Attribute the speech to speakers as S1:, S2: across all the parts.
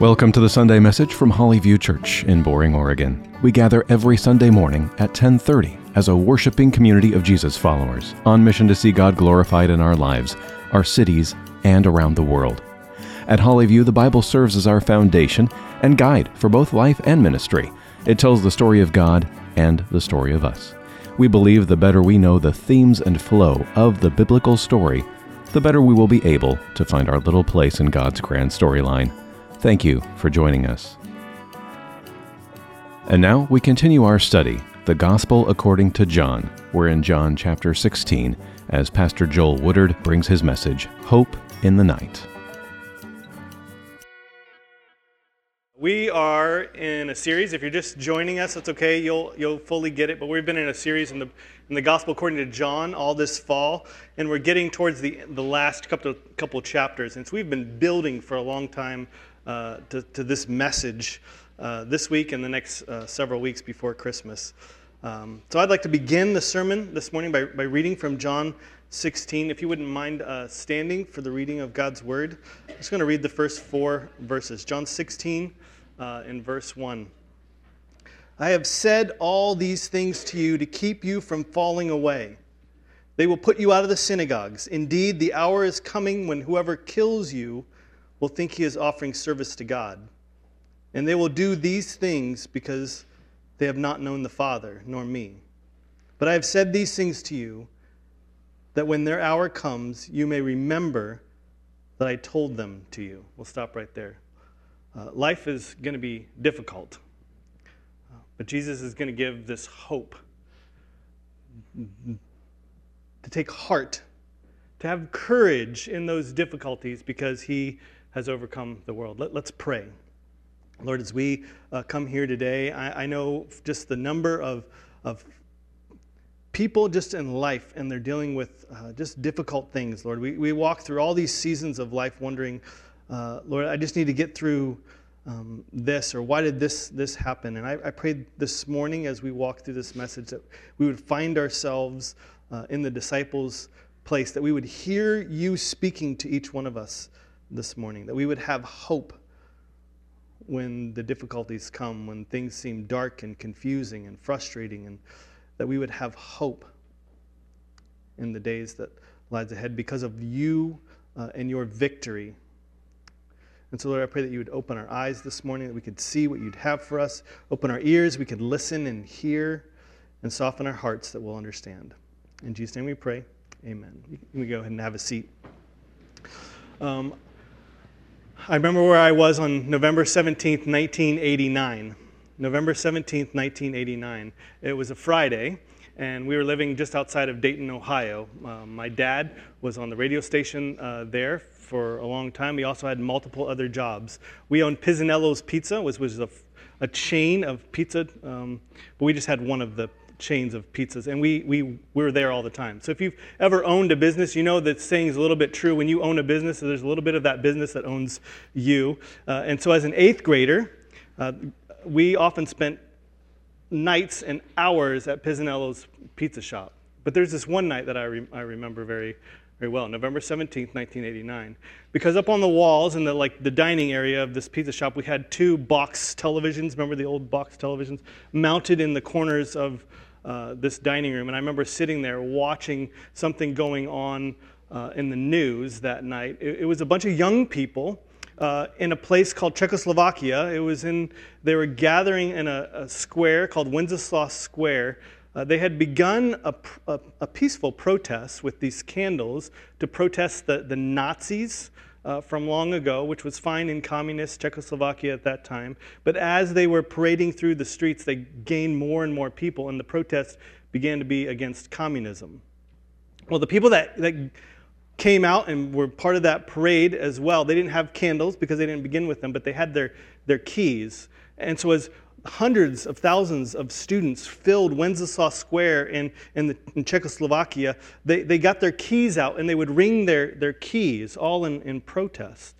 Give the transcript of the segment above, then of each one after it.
S1: Welcome to the Sunday message from Hollyview Church in Boring, Oregon. We gather every Sunday morning at 10:30 as a worshiping community of Jesus followers on mission to see God glorified in our lives, our cities, and around the world. At Hollyview, the Bible serves as our foundation and guide for both life and ministry. It tells the story of God and the story of us. We believe the better we know the themes and flow of the biblical story, the better we will be able to find our little place in God's grand storyline. Thank you for joining us. And now we continue our study, The Gospel According to John. We're in John chapter 16 as Pastor Joel Woodard brings his message, Hope in the Night.
S2: We are in a series. If you're just joining us, that's okay. You'll you'll fully get it. But we've been in a series in the in the Gospel according to John all this fall, and we're getting towards the the last couple couple chapters. And so we've been building for a long time uh, to, to, this message uh, this week and the next uh, several weeks before Christmas. Um, so I'd like to begin the sermon this morning by, by reading from John 16. If you wouldn't mind uh, standing for the reading of God's word, I'm just going to read the first four verses. John 16 uh, in verse 1. I have said all these things to you to keep you from falling away. They will put you out of the synagogues. Indeed, the hour is coming when whoever kills you will think he is offering service to God. And they will do these things because they have not known the Father, nor me. But I have said these things to you, that when their hour comes, you may remember that I told them to you. We'll stop right there. Uh, life is going to be difficult, but Jesus is going to give this hope to take heart, to have courage in those difficulties because he has overcome the world. Let, us pray. Lord, as we uh, come here today, I, I, know just the number of, of people just in life, and they're dealing with uh, just difficult things, Lord. We, we walk through all these seasons of life wondering, uh, Lord, I just need to get through um, this, or why did this, this happen? And I, I prayed this morning as we walk through this message that we would find ourselves uh, in the disciples' place, that we would hear you speaking to each one of us this morning, that we would have hope when the difficulties come, when things seem dark and confusing and frustrating, and that we would have hope in the days that lies ahead because of you uh, and your victory. And so, Lord, I pray that you would open our eyes this morning, that we could see what you'd have for us, open our ears, we could listen and hear, and soften our hearts that we'll understand. In Jesus' name we pray. Amen. Can go ahead and have a seat. Um, I remember where I was on November 17th, 1989. November 17th, 1989. It was a Friday, and we were living just outside of Dayton, Ohio. Um, my dad was on the radio station uh, there for a long time. We also had multiple other jobs. We owned Pizzanello's Pizza, which was a, a chain of pizza, um, but we just had one of the chains of pizzas, and we, we, we were there all the time. So if you've ever owned a business, you know that saying is a little bit true. When you own a business, there's a little bit of that business that owns you. Uh, and so as an eighth grader, uh, we often spent nights and hours at Pizzanello's pizza shop. But there's this one night that I, re- I remember very, very well, November 17th, 1989. Because up on the walls in the like the dining area of this pizza shop, we had two box televisions. Remember the old box televisions mounted in the corners of uh, this dining room. And I remember sitting there watching something going on uh, in the news that night. It, it, was a bunch of young people. Uh, in a place called Czechoslovakia. It was in, they were gathering in a, a square called Wenceslas Square uh, they had begun a, a, a, peaceful protest with these candles to protest the, the Nazis uh, from long ago, which was fine in communist Czechoslovakia at that time. But as they were parading through the streets, they gained more and more people, and the protest began to be against communism. Well, the people that, that came out and were part of that parade as well, they didn't have candles because they didn't begin with them, but they had their, their keys. And so as hundreds of thousands of students filled Wenceslas Square in, in, the, in Czechoslovakia. They, they got their keys out and they would ring their, their keys, all in, in protest.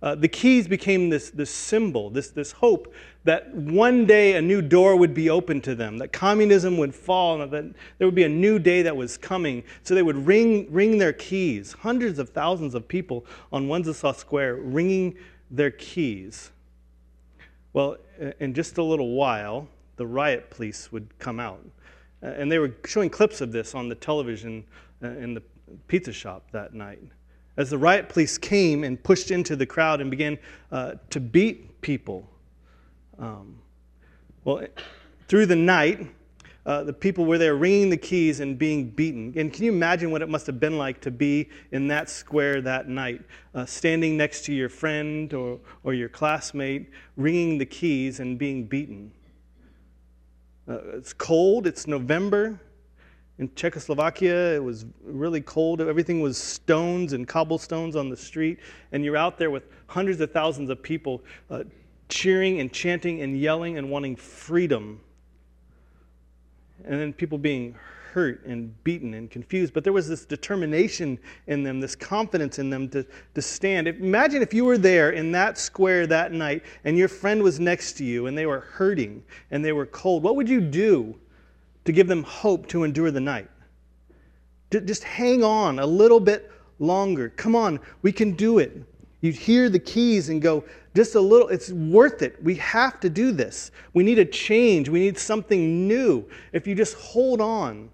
S2: Uh, the keys became this, this symbol, this, this hope that one day a new door would be open to them, that communism would fall, and that there would be a new day that was coming. So they would ring, ring their keys. Hundreds of thousands of people on Wenceslas Square ringing their keys Well, in just a little while, the riot police would come out. And they were showing clips of this on the television uh, in the pizza shop that night. As the riot police came and pushed into the crowd and began uh, to beat people. Um, well, through the night, uh, the people were there ringing the keys and being beaten. And can you imagine what it must have been like to be in that square that night, uh, standing next to your friend or, or your classmate, ringing the keys and being beaten? Uh, it's cold, it's November. In Czechoslovakia, it was really cold. Everything was stones and cobblestones on the street. And you're out there with hundreds of thousands of people uh, cheering and chanting and yelling and wanting freedom. And then people being hurt and beaten and confused. But there was this determination in them, this confidence in them to, to stand. Imagine if you were there in that square that night and your friend was next to you and they were hurting and they were cold. What would you do to give them hope to endure the night? Just hang on a little bit longer. Come on, we can do it. You'd hear the keys and go, just a little, it's worth it. We have to do this. We need a change. We need something new. If you just hold on.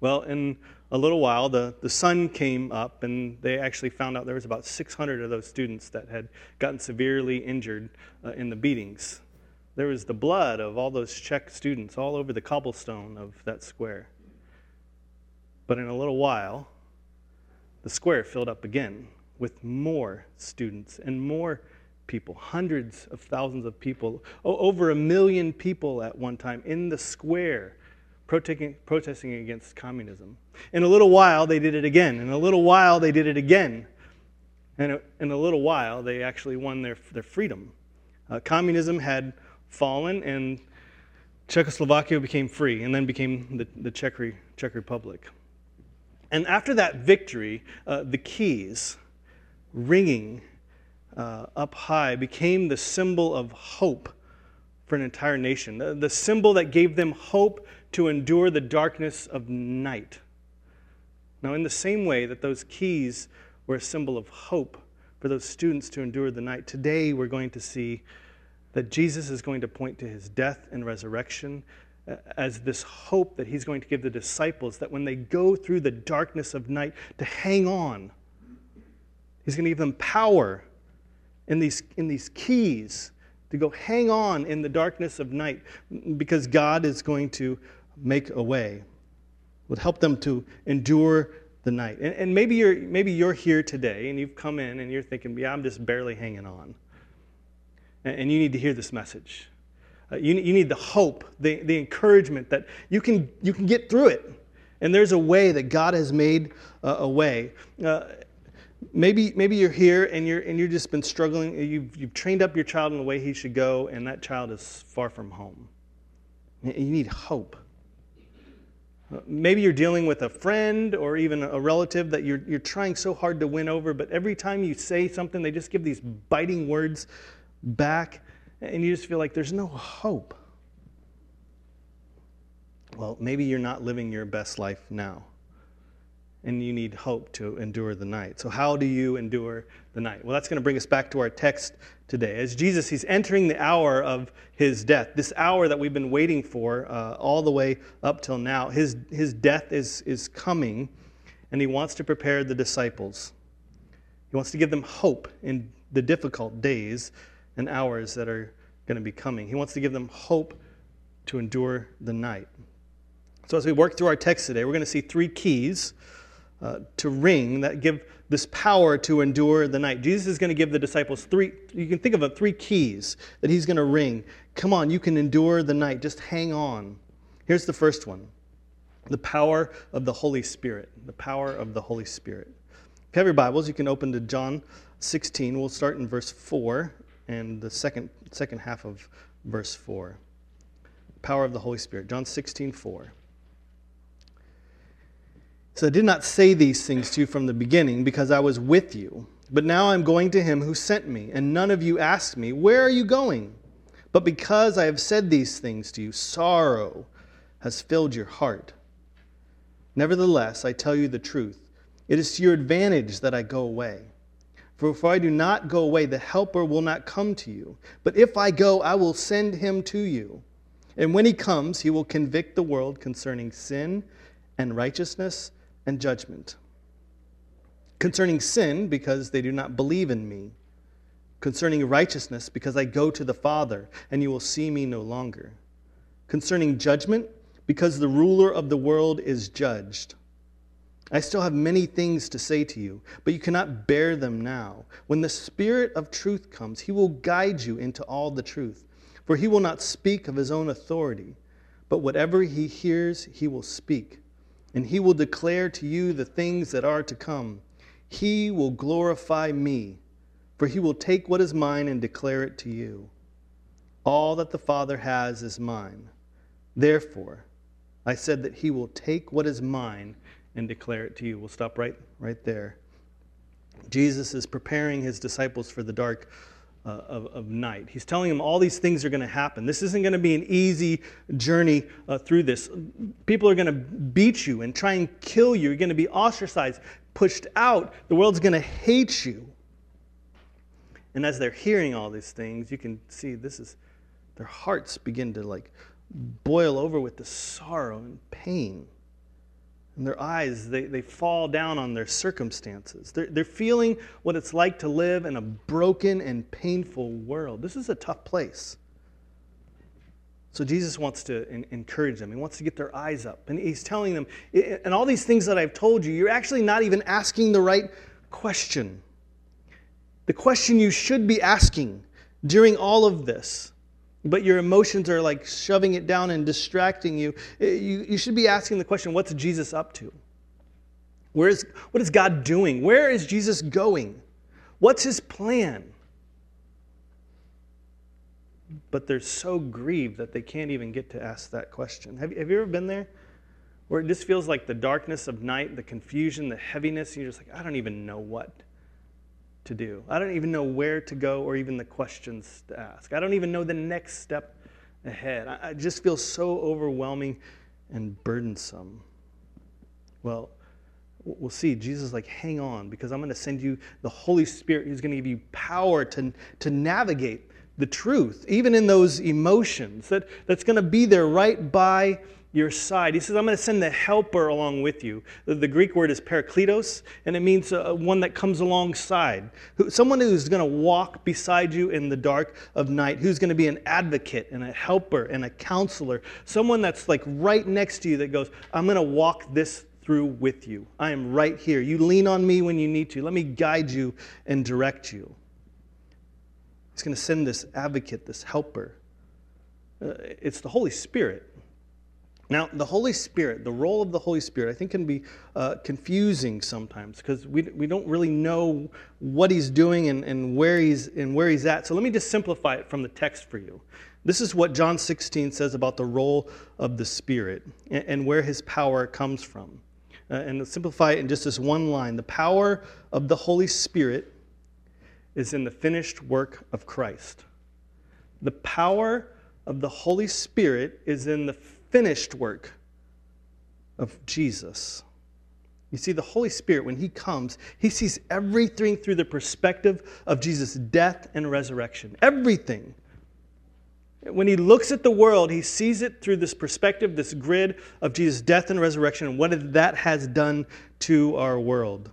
S2: Well, in a little while, the, the sun came up, and they actually found out there was about 600 of those students that had gotten severely injured uh, in the beatings. There was the blood of all those Czech students all over the cobblestone of that square. But in a little while, the square filled up again with more students and more people, hundreds of thousands of people, over a million people at one time in the square protesting, against communism. In a little while, they did it again. In a little while, they did it again. And in a little while, they actually won their, their freedom. Uh, communism had fallen, and Czechoslovakia became free, and then became the, the Czech, Czech Republic. And after that victory, uh, the keys, ringing uh, up high became the symbol of hope for an entire nation, the, the symbol that gave them hope to endure the darkness of night. Now, in the same way that those keys were a symbol of hope for those students to endure the night, today we're going to see that Jesus is going to point to his death and resurrection uh, as this hope that he's going to give the disciples that when they go through the darkness of night, to hang on He's going to give them power in these, in these keys to go hang on in the darkness of night because God is going to make a way. Would help them to endure the night. And, and, maybe, you're, maybe you're here today and you've come in and you're thinking, yeah, I'm just barely hanging on. And, and you need to hear this message. Uh, you, you need the hope, the, the encouragement that you can, you can get through it. And there's a way that God has made uh, a way. Uh, maybe maybe you're here and you're and you've just been struggling. You've, you've trained up your child in the way he should go and that child is far from home. You need hope. Maybe you're dealing with a friend or even a relative that you're, you're trying so hard to win over but every time you say something they just give these biting words back and you just feel like there's no hope. Well maybe you're not living your best life now and you need hope to endure the night. So, how do you endure the night? Well, that's going to bring us back to our text today. As Jesus, he's entering the hour of his death, this hour that we've been waiting for uh, all the way up till now. His, his death is, is coming, and he wants to prepare the disciples. He wants to give them hope in the difficult days and hours that are going to be coming. He wants to give them hope to endure the night. So, as we work through our text today, we're going to see three keys uh, to ring that give this power to endure the night. Jesus is going to give the disciples three, you can think of it, three keys that he's going to ring. Come on, you can endure the night. Just hang on. Here's the first one the power of the Holy Spirit. The power of the Holy Spirit. If you have your Bibles, you can open to John 16. We'll start in verse 4 and the second, second half of verse 4. Power of the Holy Spirit. John 16, 4. So I did not say these things to you from the beginning because I was with you. But now I'm going to him who sent me, and none of you asked me, Where are you going? But because I have said these things to you, sorrow has filled your heart. Nevertheless, I tell you the truth. It is to your advantage that I go away. For if I do not go away, the Helper will not come to you. But if I go, I will send him to you. And when he comes, he will convict the world concerning sin and righteousness and judgment. Concerning sin, because they do not believe in me. Concerning righteousness, because I go to the Father, and you will see me no longer. Concerning judgment, because the ruler of the world is judged. I still have many things to say to you, but you cannot bear them now. When the Spirit of truth comes, he will guide you into all the truth. For he will not speak of his own authority, but whatever he hears, he will speak. And he will declare to you the things that are to come. He will glorify me, for he will take what is mine and declare it to you. All that the Father has is mine. Therefore, I said that he will take what is mine and declare it to you. We'll stop right, right there. Jesus is preparing his disciples for the dark uh, of, of, night. He's telling them all these things are going to happen. This isn't going to be an easy journey uh, through this. People are going to beat you and try and kill you. You're going to be ostracized, pushed out. The world's going to hate you. And as they're hearing all these things, you can see this is their hearts begin to like boil over with the sorrow and pain and their eyes, they, they fall down on their circumstances. They're, they're feeling what it's like to live in a broken and painful world. This is a tough place. So Jesus wants to encourage them. He wants to get their eyes up. And he's telling them, and all these things that I've told you, you're actually not even asking the right question. The question you should be asking during all of this but your emotions are like shoving it down and distracting you, eh, you, you should be asking the question what's Jesus up to? Where is, what is God doing? Where is Jesus going? What's his plan? But they're so grieved that they can't even get to ask that question. Have, have you ever been there? Where it just feels like the darkness of night, the confusion, the heaviness, and you're just like, I don't even know what to do. I don't even know where to go or even the questions to ask. I don't even know the next step ahead. I, just feel so overwhelming and burdensome. Well, we'll see. Jesus like, hang on, because I'm going to send you the Holy Spirit who's going to give you power to, to navigate the truth, even in those emotions, that, that's going to be there right by your side. He says, I'm going to send the helper along with you. The, the Greek word is parakletos, and it means uh, one that comes alongside. Someone who's going to walk beside you in the dark of night, who's going to be an advocate and a helper and a counselor. Someone that's like right next to you that goes, I'm going to walk this through with you. I am right here. You lean on me when you need to. Let me guide you and direct you. He's going to send this advocate, this helper. Uh, it's the Holy Spirit. Now, the Holy Spirit, the role of the Holy Spirit, I think can be uh, confusing sometimes because we, we don't really know what he's doing and, and, where he's, and where he's at. So let me just simplify it from the text for you. This is what John 16 says about the role of the Spirit and, and where his power comes from. Uh, and simplify it in just this one line the power of the Holy Spirit is in the finished work of Christ. The power of the Holy Spirit is in the finished work of Jesus. You see, the Holy Spirit, when He comes, He sees everything through the perspective of Jesus' death and resurrection. Everything. When He looks at the world, He sees it through this perspective, this grid of Jesus' death and resurrection, and what that has done to our world.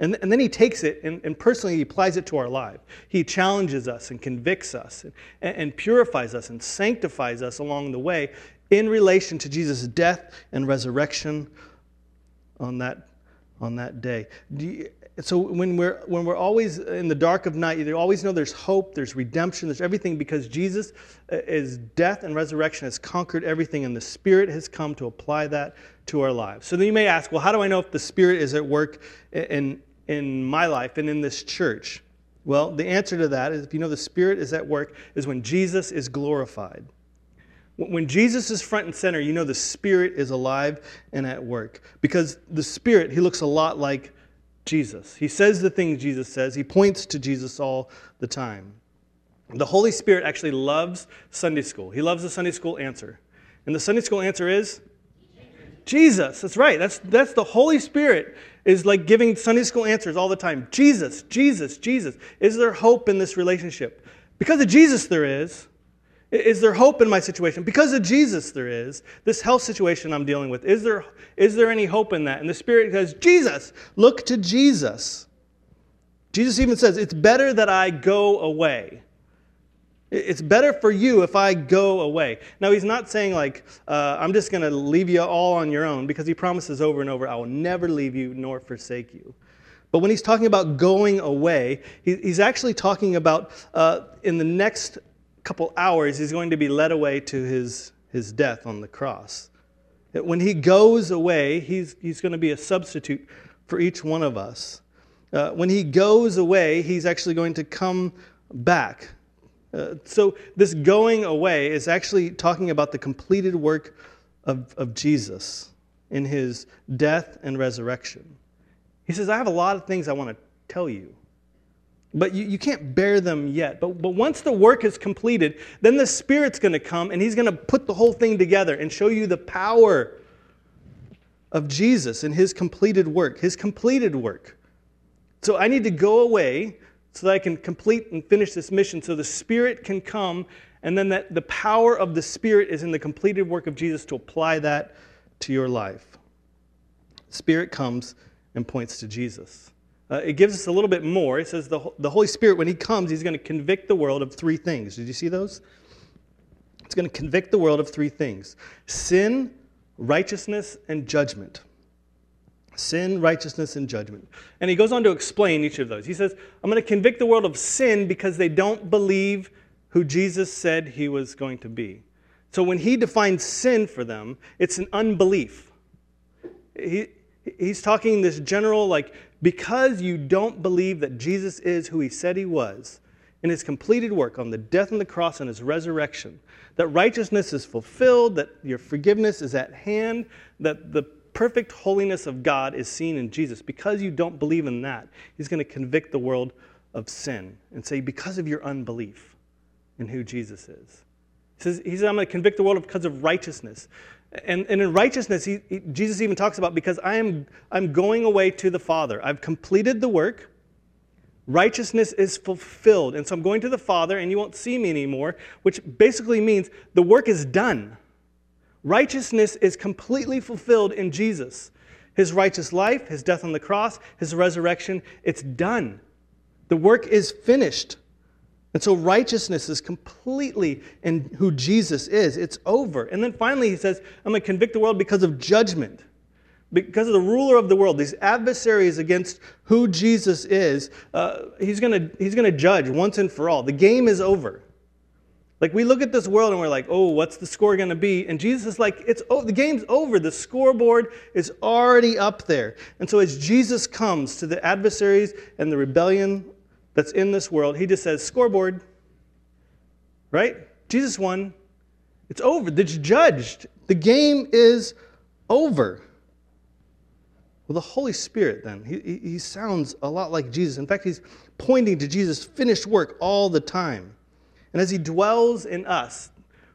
S2: And, and then he takes it and, and, personally he applies it to our life. He challenges us and convicts us and, and purifies us and sanctifies us along the way in relation to Jesus' death and resurrection on that, on that day. You, so when we're, when we're always in the dark of night, you always know there's hope, there's redemption, there's everything because Jesus' uh, his death and resurrection has conquered everything and the Spirit has come to apply that to our lives. So then you may ask, well, how do I know if the Spirit is at work in, in my life and in this church? Well, the answer to that is if you know the Spirit is at work is when Jesus is glorified. When Jesus is front and center, you know the Spirit is alive and at work. Because the Spirit, he looks a lot like Jesus. He says the things Jesus says, he points to Jesus all the time. The Holy Spirit actually loves Sunday school. He loves the Sunday school answer. And the Sunday school answer is Jesus. That's right. That's, that's the Holy Spirit is like giving Sunday school answers all the time. Jesus, Jesus, Jesus. Is there hope in this relationship? Because of Jesus, there is. Is there hope in my situation? Because of Jesus, there is. This health situation I'm dealing with, is there, is there any hope in that? And the Spirit says, Jesus, look to Jesus. Jesus even says, It's better that I go away. It's better for you if I go away. Now, he's not saying, like, uh, I'm just going to leave you all on your own, because he promises over and over, I will never leave you nor forsake you. But when he's talking about going away, he's actually talking about uh, in the next couple hours, he's going to be led away to his, his death on the cross. When he goes away, he's, he's going to be a substitute for each one of us. Uh, when he goes away, he's actually going to come back uh, so, this going away is actually talking about the completed work of, of Jesus in his death and resurrection. He says, I have a lot of things I want to tell you, but you, you can't bear them yet. But, but once the work is completed, then the Spirit's going to come and he's going to put the whole thing together and show you the power of Jesus and his completed work, his completed work. So I need to go away so that I can complete and finish this mission so the Spirit can come, and then that the power of the Spirit is in the completed work of Jesus to apply that to your life. Spirit comes and points to Jesus. Uh, it gives us a little bit more. It says the, the Holy Spirit, when He comes, He's going to convict the world of three things. Did you see those? It's going to convict the world of three things sin, righteousness, and judgment sin, righteousness, and judgment. And he goes on to explain each of those. He says, I'm going to convict the world of sin because they don't believe who Jesus said he was going to be. So when he defines sin for them, it's an unbelief. He, he's talking this general, like, because you don't believe that Jesus is who he said he was in his completed work on the death and the cross and his resurrection, that righteousness is fulfilled, that your forgiveness is at hand, that the perfect holiness of God is seen in Jesus. Because you don't believe in that, he's going to convict the world of sin and say, because of your unbelief in who Jesus is. He says, he says I'm going to convict the world because of righteousness. And, and in righteousness, he, he, Jesus even talks about because I am I'm going away to the Father. I've completed the work. Righteousness is fulfilled. And so I'm going to the Father, and you won't see me anymore, which basically means the work is done. Righteousness is completely fulfilled in Jesus. His righteous life, his death on the cross, his resurrection, it's done. The work is finished. And so righteousness is completely in who Jesus is. It's over. And then finally, he says, I'm going to convict the world because of judgment. Because of the ruler of the world, these adversaries against who Jesus is, uh, he's going to he's going to judge once and for all. The game is over. Like we look at this world and we're like, oh, what's the score going to be? And Jesus is like, it's oh, the game's over. The scoreboard is already up there. And so as Jesus comes to the adversaries and the rebellion that's in this world, he just says, scoreboard. Right? Jesus won. It's over. It's judged. The game is over. Well, the Holy Spirit, then, he, he sounds a lot like Jesus. In fact, he's pointing to Jesus' finished work all the time. And as He dwells in us,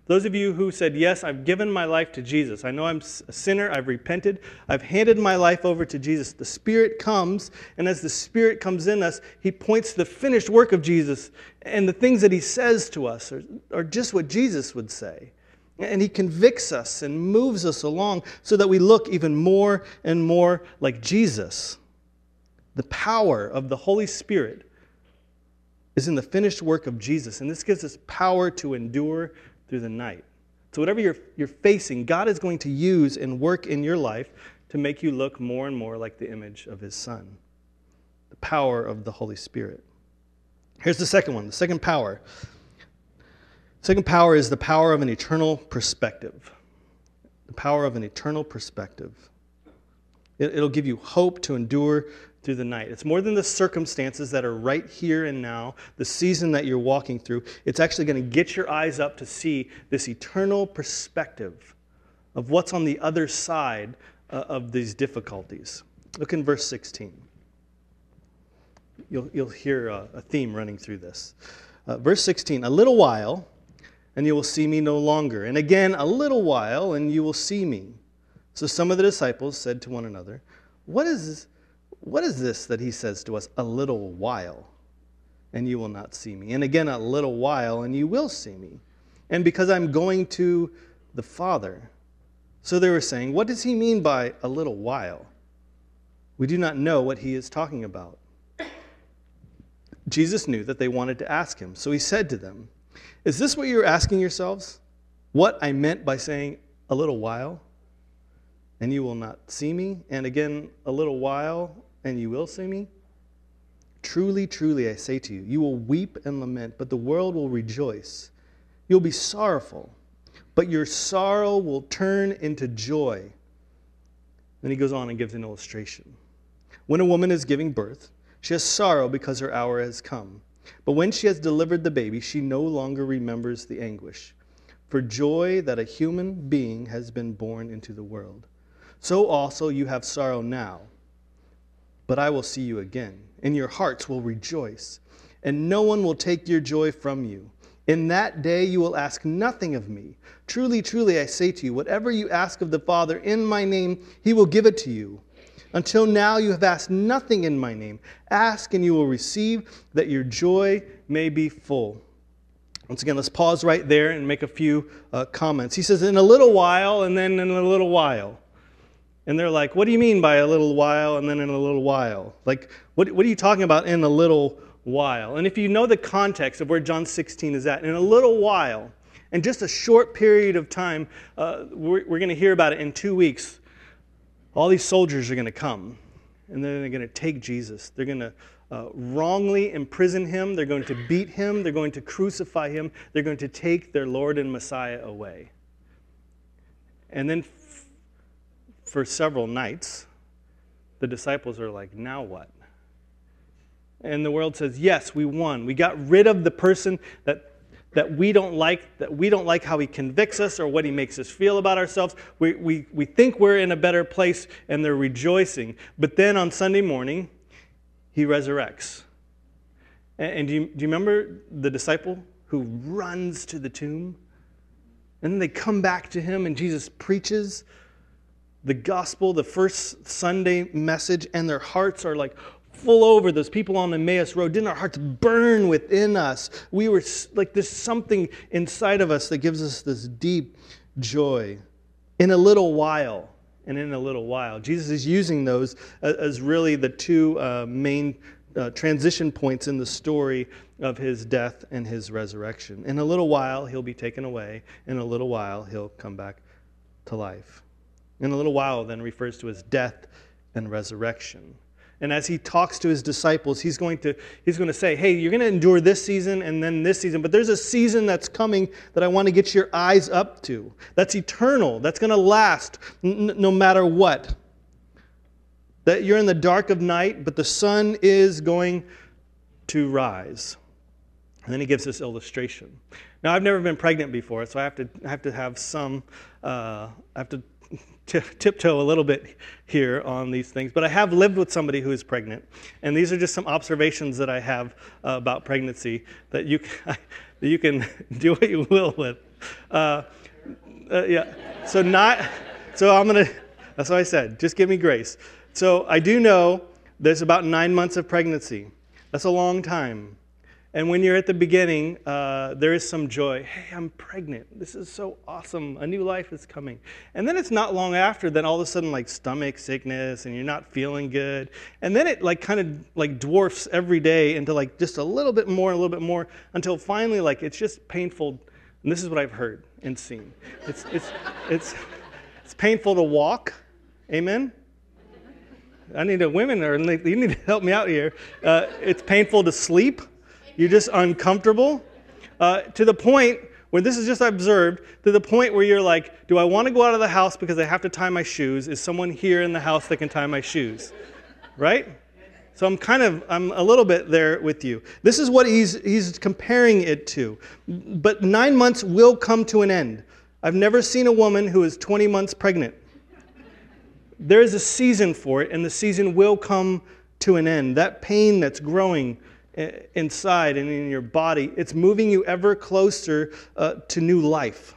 S2: those of you who said, Yes, I've given my life to Jesus. I know I'm a sinner. I've repented. I've handed my life over to Jesus. The Spirit comes, and as the Spirit comes in us, He points to the finished work of Jesus. And the things that He says to us are, are just what Jesus would say. And He convicts us and moves us along so that we look even more and more like Jesus. The power of the Holy Spirit is in the finished work of Jesus. And this gives us power to endure through the night. So, whatever you're, you're facing, God is going to use and work in your life to make you look more and more like the image of His Son. The power of the Holy Spirit. Here's the second one the second power. Second power is the power of an eternal perspective. The power of an eternal perspective. It, will give you hope to endure through the night. It's more than the circumstances that are right here and now, the season that you're walking through. It's actually going to get your eyes up to see this eternal perspective of what's on the other side uh, of these difficulties. Look in verse 16. You'll, you'll hear a, a theme running through this. Uh, verse 16 A little while, and you will see me no longer. And again, a little while, and you will see me. So some of the disciples said to one another, What is, what is this that he says to us, a little while, and you will not see me? And again, a little while, and you will see me. And because I'm going to the Father. So they were saying, What does he mean by a little while? We do not know what he is talking about. Jesus knew that they wanted to ask him, so he said to them, Is this what you're asking yourselves? What I meant by saying a little while, and you will not see me, and again a little while, and you will see me? Truly, truly, I say to you, you will weep and lament, but the world will rejoice. You'll be sorrowful, but your sorrow will turn into joy. Then he goes on and gives an illustration. When a woman is giving birth, she has sorrow because her hour has come. But when she has delivered the baby, she no longer remembers the anguish for joy that a human being has been born into the world. So also you have sorrow now, but I will see you again, and your hearts will rejoice, and no one will take your joy from you. In that day you will ask nothing of me. Truly, truly, I say to you, whatever you ask of the Father in my name, he will give it to you. Until now, you have asked nothing in my name. Ask and you will receive, that your joy may be full. Once again, let's pause right there and make a few uh, comments. He says, in a little while, and then in a little while. And they're like, what do you mean by a little while and then in a little while? Like, what, what are you talking about in a little while? And if you know the context of where John 16 is at, in a little while, in just a short period of time, uh, we're, we're going to hear about it in two weeks all these soldiers are going to come and then they're going to take Jesus. They're going to uh, wrongly imprison him. They're going to beat him. They're going to crucify him. They're going to take their Lord and Messiah away. And then for several nights, the disciples are like, now what? And the world says, yes, we won. We got rid of the person that that we don't like, that we don't like how he convicts us or what he makes us feel about ourselves. We, we, we think we're in a better place and they're rejoicing. But then on Sunday morning, he resurrects. And, and do, you, do you remember the disciple who runs to the tomb? And then they come back to him and Jesus preaches the gospel, the first Sunday message, and their hearts are like, full over those people on the Emmaus Road? Didn't our hearts burn within us? We were like, there's something inside of us that gives us this deep joy. In a little while, and in a little while. Jesus is using those as really the two uh, main uh, transition points in the story of his death and his resurrection. In a little while, he'll be taken away. In a little while, he'll come back to life. In a little while, then, refers to his death and resurrection. And as he talks to his disciples, he's going to, he's going to say, Hey, you're going to endure this season and then this season, but there's a season that's coming that I want to get your eyes up to. That's eternal, that's going to last n- no matter what. That you're in the dark of night, but the sun is going to rise. And then he gives this illustration. Now, I've never been pregnant before, so I have to, I have, to have some, uh, I have to t- tiptoe a little bit here on these things, but I have lived with somebody who is pregnant, and these are just some observations that I have uh, about pregnancy that you that you can do what you will with. Uh, uh, yeah, so not so I'm gonna. That's what I said. Just give me grace. So I do know there's about nine months of pregnancy. That's a long time. And when you're at the beginning, uh, there is some joy. Hey, I'm pregnant. This is so awesome. A new life is coming. And then it's not long after that all of a sudden like stomach sickness and you're not feeling good. And then it like kind of like dwarfs every day into like just a little bit more, a little bit more until finally like it's just painful. And this is what I've heard and seen. It's it's it's it's painful to walk. Amen. I need a women or you need to help me out here. Uh, it's painful to sleep. You're just uncomfortable uh, to the point where this is just observed to the point where you're like, do I want to go out of the house because I have to tie my shoes? Is someone here in the house that can tie my shoes? Right? So I'm kind of, I'm a little bit there with you. This is what he's, he's comparing it to. But nine months will come to an end. I've never seen a woman who is 20 months pregnant. There is a season for it, and the season will come to an end. That pain that's growing inside and in your body, it's moving you ever closer uh, to new life.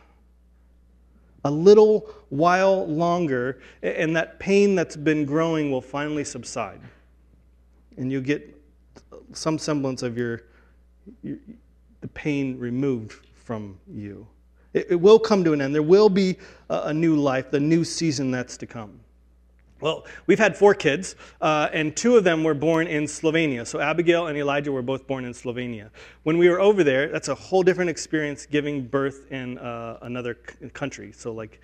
S2: A little while longer, and that pain that's been growing will finally subside. And you'll get some semblance of your, your the pain removed from you. It, it, will come to an end. There will be a, a new life, the new season that's to come. Well, we've had four kids, uh, and two of them were born in Slovenia. So Abigail and Elijah were both born in Slovenia. When we were over there, that's a whole different experience giving birth in uh, another c- country. So, like,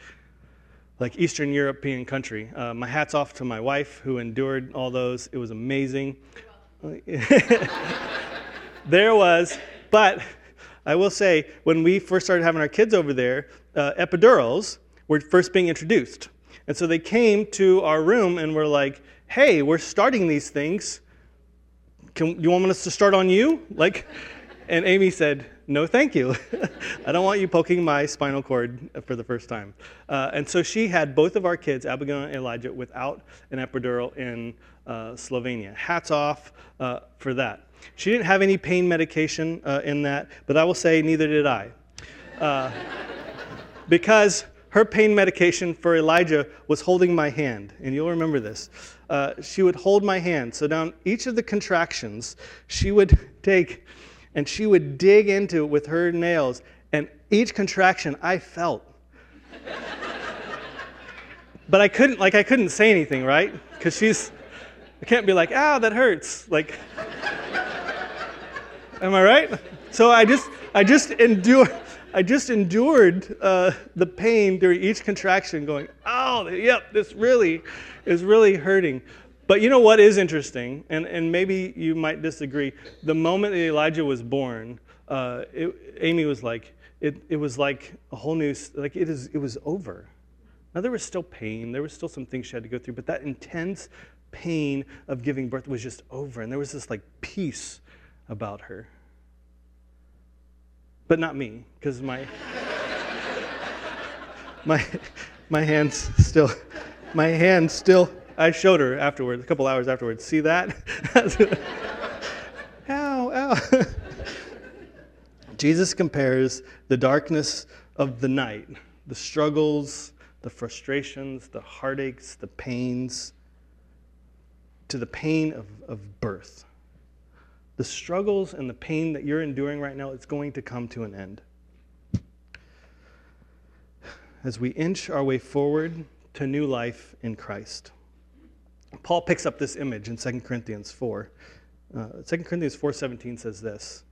S2: like Eastern European country. Uh, my hat's off to my wife who endured all those. It was amazing. there was, but I will say, when we first started having our kids over there, uh, epidurals were first being introduced. And so they came to our room and were like, hey, we're starting these things. Can, you want us to start on you? Like, and Amy said, no, thank you. I don't want you poking my spinal cord for the first time. Uh, and so she had both of our kids, Abigail and Elijah, without an epidural in uh, Slovenia. Hats off uh, for that. She didn't have any pain medication uh, in that, but I will say neither did I. Uh, because her pain medication for Elijah was holding my hand, and you'll remember this. Uh, she would hold my hand. So, down each of the contractions, she would take and she would dig into it with her nails, and each contraction I felt. but I couldn't, like, I couldn't say anything, right? Because she's, I can't be like, ah, that hurts. Like, am I right? So I just, I just endure. I just endured uh, the pain during each contraction, going, oh, yep, this really is really hurting. But you know what is interesting, and, and maybe you might disagree. The moment that Elijah was born, uh, it, Amy was like, it, it was like a whole new, like it, is, it was over. Now, there was still pain, there was still some things she had to go through, but that intense pain of giving birth was just over, and there was this like peace about her but not me, because my my my hands still my hands still. I showed her afterwards, a couple hours afterwards. See that? ow, ow. Jesus compares the darkness of the night, the struggles, the frustrations, the heartaches, the pains, to the pain of, of birth the struggles and the pain that you're enduring right now, it's going to come to an end. As we inch our way forward to new life in Christ. Paul picks up this image in 2 Corinthians 4. Uh, 2 Corinthians 4:17 says this,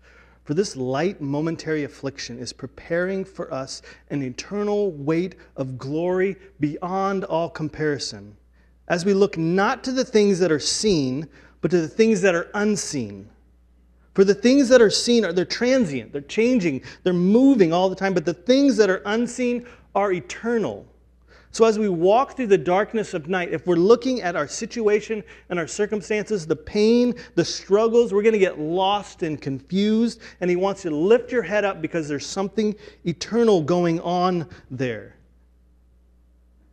S2: "For this light momentary affliction is preparing for us an eternal weight of glory beyond all comparison, as we look not to the things that are seen, but to the things that are unseen." For the things that are seen are they're transient, they're changing, they're moving all the time, but the things that are unseen are eternal. So as we walk through the darkness of night, if we're looking at our situation and our circumstances, the pain, the struggles, we're going to get lost and confused, and he wants you to lift your head up because there's something eternal going on there.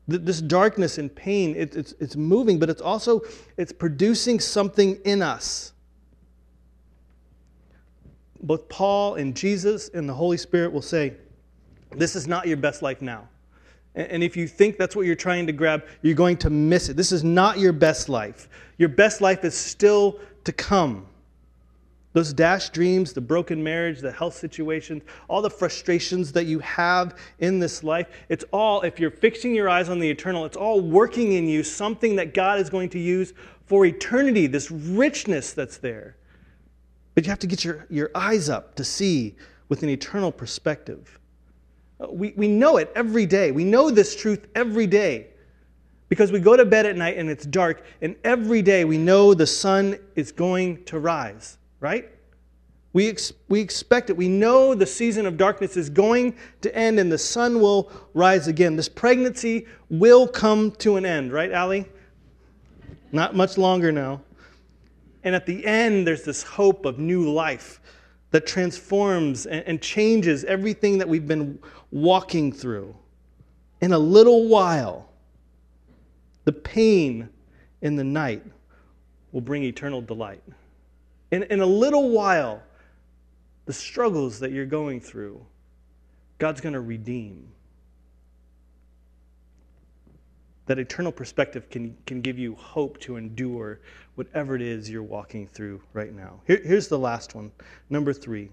S2: This darkness and pain, it's, it's moving, but it's also it's producing something in us both Paul and Jesus and the Holy Spirit will say, This is not your best life now. And if you think that's what you're trying to grab, you're going to miss it. This is not your best life. Your best life is still to come. Those dashed dreams, the broken marriage, the health situations, all the frustrations that you have in this life, it's all, if you're fixing your eyes on the eternal, it's all working in you something that God is going to use for eternity, this richness that's there. But you have to get your, your eyes up to see with an eternal perspective. Uh, we, we know it every day. We know this truth every day because we go to bed at night and it's dark, and every day we know the sun is going to rise, right? We, ex- we expect it. We know the season of darkness is going to end and the sun will rise again. This pregnancy will come to an end, right, Allie? Not much longer now. And at the end, there's this hope of new life that transforms and, changes everything that we've been walking through. In a little while, the pain in the night will bring eternal delight. In, in a little while, the struggles that you're going through, God's going to redeem. That eternal perspective can, can give you hope to endure whatever it is you're walking through right now. Here, here's the last one. Number three.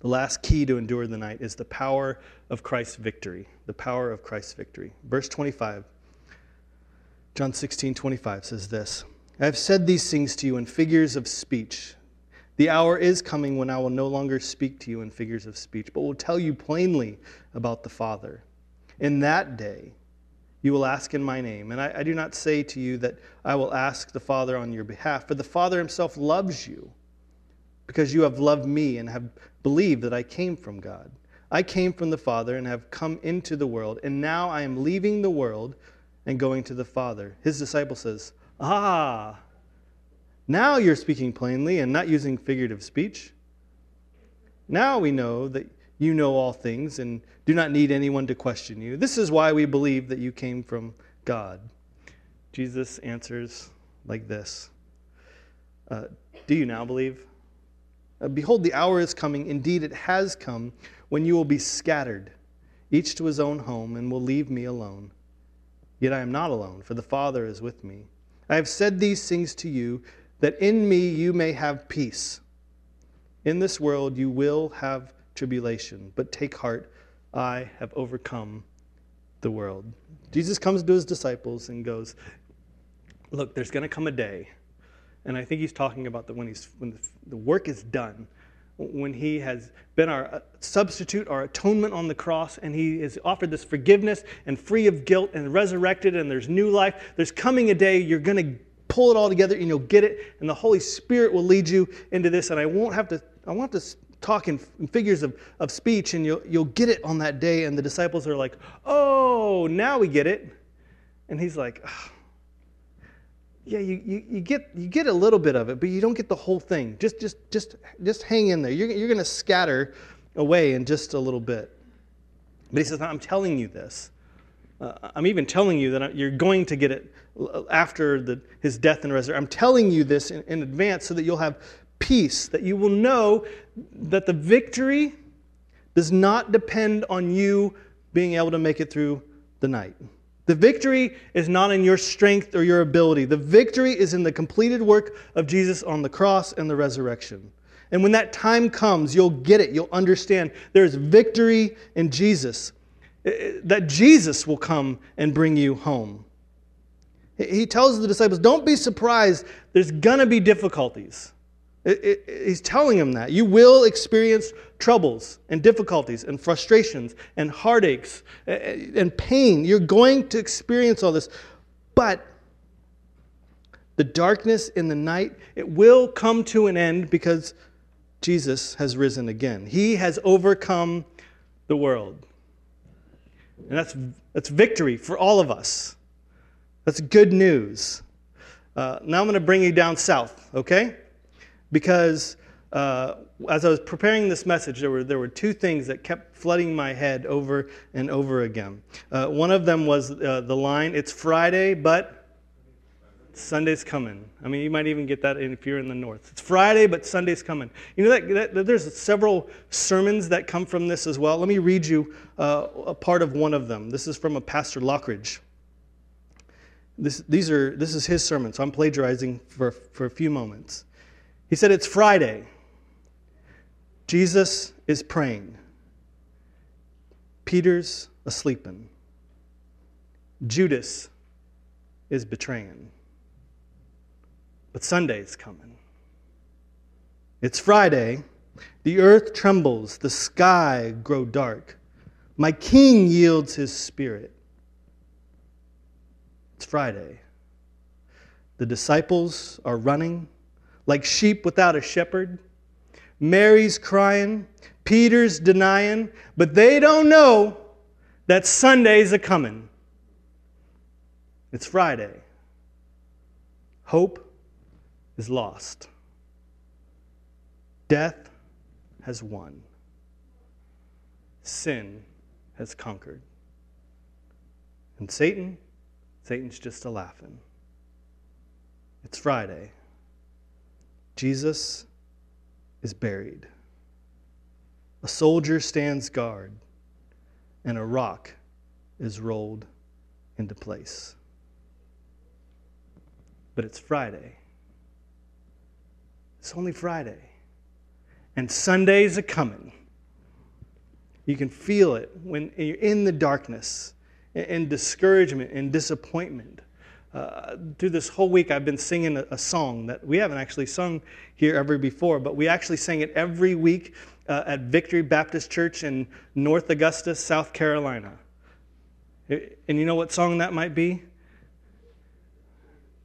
S2: The last key to endure the night is the power of Christ's victory. The power of Christ's victory. Verse 25. John 16, 25 says this I have said these things to you in figures of speech. The hour is coming when I will no longer speak to you in figures of speech, but will tell you plainly about the Father. In that day, you will ask in my name. And I, I, do not say to you that I will ask the Father on your behalf, for the Father himself loves you, because you have loved me and have believed that I came from God. I came from the Father and have come into the world, and now I am leaving the world and going to the Father. His disciple says, Ah, now you're speaking plainly and not using figurative speech. Now we know that you know all things and do not need anyone to question you. This is why we believe that you came from God. Jesus answers like this uh, Do you now believe? Uh, Behold, the hour is coming. Indeed, it has come when you will be scattered, each to his own home, and will leave me alone. Yet I am not alone, for the Father is with me. I have said these things to you, that in me you may have peace. In this world you will have tribulation, but take heart, I have overcome the world. Jesus comes to his disciples and goes, Look, there's going to come a day, and I think he's talking about the, when, he's, when the work is done, when he has been our uh, substitute, our atonement on the cross, and he has offered this forgiveness and free of guilt and resurrected, and there's new life. There's coming a day you're going to pull it all together and you'll get it, and the Holy Spirit will lead you into this. And I won't have to, I won't have to talk in, figures of, of speech, and you'll, you'll get it on that day. And the disciples are like, oh, now we get it. And he's like, oh, yeah, you, you, you, get, you get a little bit of it, but you don't get the whole thing. Just, just, just, just hang in there. You're, you're going to scatter away in just a little bit. But he says, I'm telling you this. Uh, I'm even telling you that you're going to get it after the, his death and resurrection. I'm telling you this in, in advance so that you'll have peace, that you will know that the victory does not depend on you being able to make it through the night. The victory is not in your strength or your ability. The victory is in the completed work of Jesus on the cross and the resurrection. And when that time comes, you'll get it. You'll understand there's victory in Jesus, eh, eh, that Jesus will come and bring you home. He tells the disciples, don't be surprised, there's going to be difficulties. He's telling him that. You will experience troubles and difficulties and frustrations and heartaches and pain. You're going to experience all this. But the darkness in the night, it will come to an end because Jesus has risen again. He has overcome the world. And that's, that's victory for all of us. That's good news. Uh, now I'm going to bring you down south, okay? Because uh, as I was preparing this message, there were, there were two things that kept flooding my head over and over again. Uh, one of them was uh, the line, It's Friday, but Sunday's coming. I mean, you might even get that if you're in the north. It's Friday, but Sunday's coming. You know that, that there's several sermons that come from this as well. Let me read you uh, a part of one of them. This is from a pastor Lockridge. This, these are, this is his sermon, so I'm plagiarizing for, for a few moments. He said, It's Friday. Jesus is praying. Peter's asleeping. Judas is betraying. But Sunday's coming. It's Friday. The earth trembles, the sky grow dark. My king yields his spirit. It's Friday. The disciples are running like sheep without a shepherd. Mary's crying, Peter's denying, but they don't know that Sunday's a coming. It's Friday. Hope is lost. Death has won. Sin has conquered. And Satan Satan's just a laughing. It's Friday. Jesus is buried. A soldier stands guard, and a rock is rolled into place. But it's Friday. It's only Friday. And Sundays are coming. You can feel it when you're in the darkness and discouragement and disappointment. Uh, through this whole week, I've been singing a, a, song that we haven't actually sung here ever before, but we actually sang it every week uh, at Victory Baptist Church in North Augusta, South Carolina. And you know what song that might be?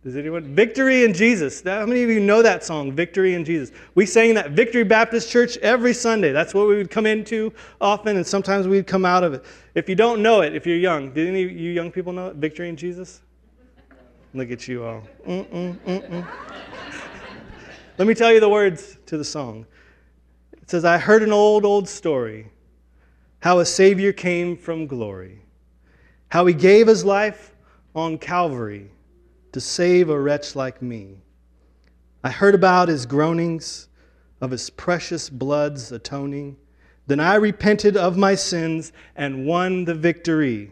S2: Does anyone? Victory in Jesus. How many of you know that song, Victory in Jesus? We sang that Victory Baptist Church every Sunday. That's what we would come into often, and sometimes we'd come out of it. If you don't know it, if you're young, did any of you young people know it? Victory in Jesus? Look at you all. Mm-mm, mm-mm. Let me tell you the words to the song. It says, I heard an old, old story how a Savior came from glory, how he gave his life on Calvary to save a wretch like me. I heard about his groanings, of his precious blood's atoning. Then I repented of my sins and won the victory.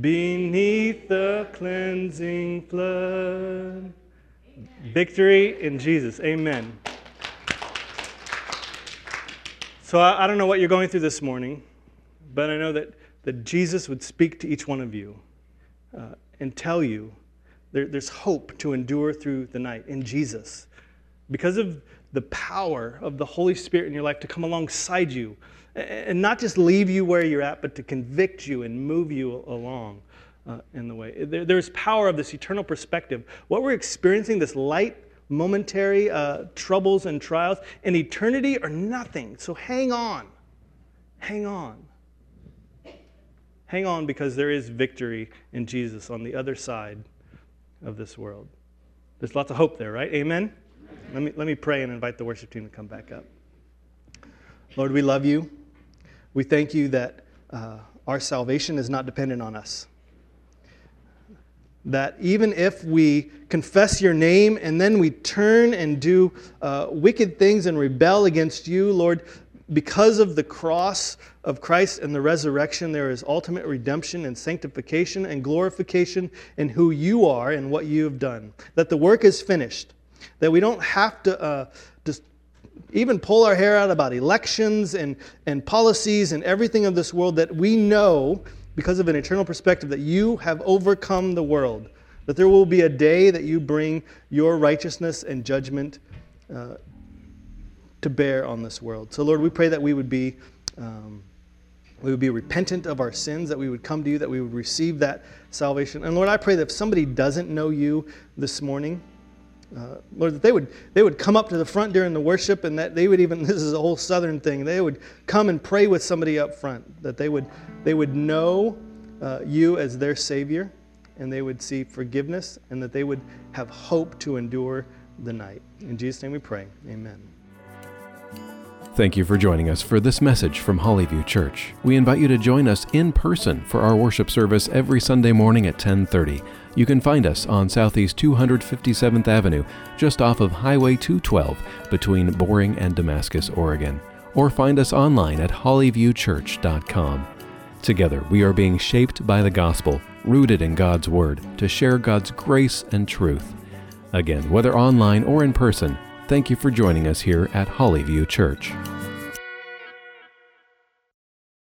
S2: beneath the cleansing flood. Victory in Jesus. Amen. So I, I, don't know what you're going through this morning, but I know that, that Jesus would speak to each one of you uh, and tell you there, there's hope to endure through the night in Jesus. Because of the power of the Holy Spirit in your life to come alongside you and not just leave you where you're at, but to convict you and move you along uh, in the way. There, there's power of this eternal perspective. What we're experiencing, this light, momentary uh, troubles and trials, and eternity are nothing. So hang on. Hang on. Hang on because there is victory in Jesus on the other side of this world. There's lots of hope there, right? Amen? Let me, let me pray and invite the worship team to come back up. Lord, we love you. We thank you that uh, our salvation is not dependent on us. That even if we confess your name and then we turn and do uh, wicked things and rebel against you, Lord, because of the cross of Christ and the resurrection, there is ultimate redemption and sanctification and glorification in who you are and what you have done. That the work is finished. That we don't have to uh, just even pull our hair out about elections and, and policies and everything of this world. That we know, because of an eternal perspective, that you have overcome the world. That there will be a day that you bring your righteousness and judgment uh, to bear on this world. So, Lord, we pray that we would be. Um, we would be repentant of our sins, that we would come to you, that we would receive that salvation. And Lord, I pray that if somebody doesn't know you this morning, uh, Lord, that they would, they would come up to the front during the worship and that they would even, this is a whole southern thing, they would come and pray with somebody up front, that they would, they would know uh, you as their Savior and they would see forgiveness and that they would have hope to endure the night. In Jesus' name we pray. Amen.
S1: Thank you for joining us for this message from Hollyview Church. We invite you to join us in person for our worship service every Sunday morning at 10:30. You can find us on Southeast 257th Avenue, just off of Highway 212 between Boring and Damascus, Oregon, or find us online at hollyviewchurch.com. Together, we are being shaped by the gospel, rooted in God's word, to share God's grace and truth. Again, whether online or in person, Thank you for joining us here at Hollyview Church.